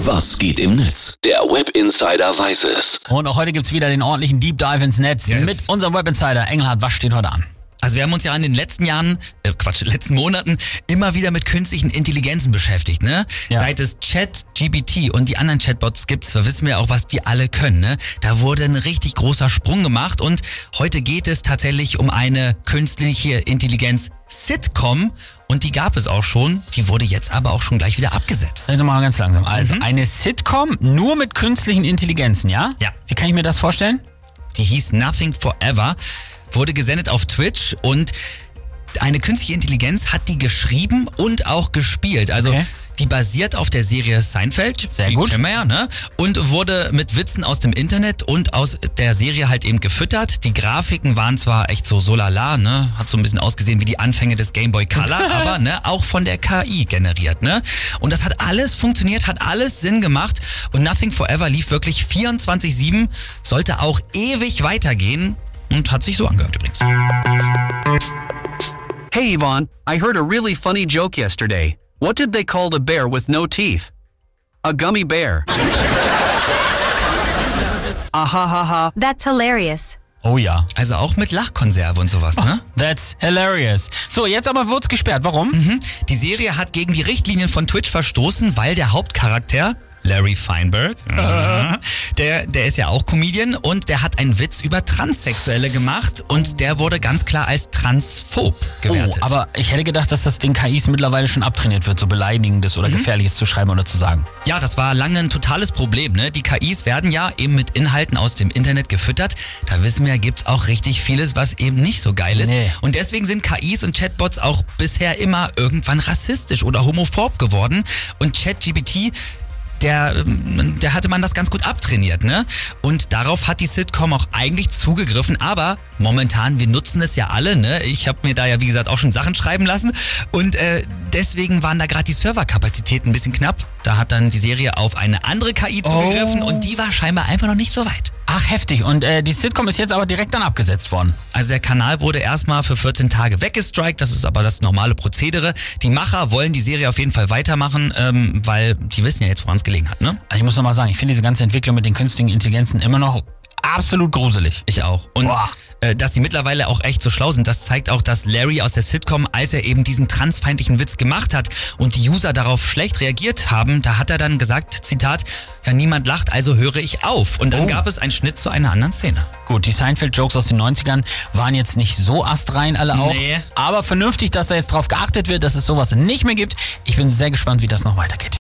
Was geht im Netz? Der Web Insider weiß es. Und auch heute gibt's wieder den ordentlichen Deep Dive ins Netz Yes. mit unserem Web Insider. Engelhardt, was steht heute an? Also wir haben uns ja in den letzten Jahren, äh Quatsch, letzten Monaten immer wieder mit künstlichen Intelligenzen beschäftigt, ne? Ja. Seit es Chat, GBT und die anderen Chatbots gibt, da wissen wir auch, was die alle können, ne? Da wurde ein richtig großer Sprung gemacht und heute geht es tatsächlich um eine künstliche Intelligenz Sitcom und die gab es auch schon, die wurde jetzt aber auch schon gleich wieder abgesetzt. Also mal ganz langsam. Also eine Sitcom nur mit künstlichen Intelligenzen, ja? Ja. Wie kann ich mir das vorstellen? Die hieß Nothing Forever, wurde gesendet auf Twitch und eine künstliche Intelligenz hat die geschrieben und auch gespielt. Also Okay. Die basiert auf der Serie Seinfeld. Sehr gut. Kennen wir ja, ne? Und wurde mit Witzen aus dem Internet und aus der Serie halt eben gefüttert. Die Grafiken waren zwar echt so so lala, ne? Hat so ein bisschen ausgesehen wie die Anfänge des Game Boy Color, aber ne, auch von der KI generiert, ne? Und das hat alles funktioniert, hat alles Sinn gemacht und Nothing Forever lief wirklich 24/7, sollte auch ewig weitergehen und hat sich so angehört übrigens. Hey Yvonne, I heard a really funny joke yesterday. What did they call the bear with no teeth? A gummy bear. Ahahaha. That's hilarious. Oh ja. Also auch mit Lachkonserve und sowas, ne? That's hilarious. So, jetzt aber wird's gesperrt. Warum? Die Serie hat gegen die Richtlinien von Twitch verstoßen, weil der Hauptcharakter, Larry Feinberg, der, der ist ja auch Comedian und der hat einen Witz über Transsexuelle gemacht und der wurde ganz klar als transphob gewertet. Oh, aber ich hätte gedacht, dass das den KIs mittlerweile schon abtrainiert wird, so beleidigendes oder gefährliches zu schreiben oder zu sagen. Ja, das war lange ein totales Problem. Ne? Die KIs werden ja eben mit Inhalten aus dem Internet gefüttert. Da wissen wir, gibt's auch richtig vieles, was eben nicht so geil ist. Nee. Und deswegen sind KIs und Chatbots auch bisher immer irgendwann rassistisch oder homophob geworden. Und ChatGPT der, ähm, der hatte man das ganz gut abtrainiert, ne? Und darauf hat die Sitcom auch eigentlich zugegriffen, aber momentan, wir nutzen es ja alle, ne? Ich habe mir da ja, wie gesagt, auch schon Sachen schreiben lassen und äh, deswegen waren da gerade die Serverkapazitäten ein bisschen knapp. Da hat dann die Serie auf eine andere KI zugegriffen und die war scheinbar einfach noch nicht so weit. Ach, heftig. Und äh, die Sitcom ist jetzt aber direkt dann abgesetzt worden. Also der Kanal wurde erstmal für 14 Tage weggestrikt, das ist aber das normale Prozedere. Die Macher wollen die Serie auf jeden Fall weitermachen, ähm, weil die wissen ja jetzt, woran es gelegen hat, ne? Also ich muss noch mal sagen, ich finde diese ganze Entwicklung mit den künstlichen Intelligenzen immer noch absolut gruselig. Ich auch. Und Boah. äh, dass sie mittlerweile auch echt so schlau sind, das zeigt auch, dass Larry aus der Sitcom, als er eben diesen transfeindlichen Witz gemacht hat und die User darauf schlecht reagiert haben, da hat er dann gesagt, Zitat, ja niemand lacht, also höre ich auf. Und dann Oh. gab es einen Schnitt zu einer anderen Szene. Gut, die Seinfeld-Jokes aus den 90ern waren jetzt nicht so astrein alle auch. Nee. Aber vernünftig, dass da jetzt drauf geachtet wird, dass es sowas nicht mehr gibt. Ich bin sehr gespannt, wie das noch weitergeht.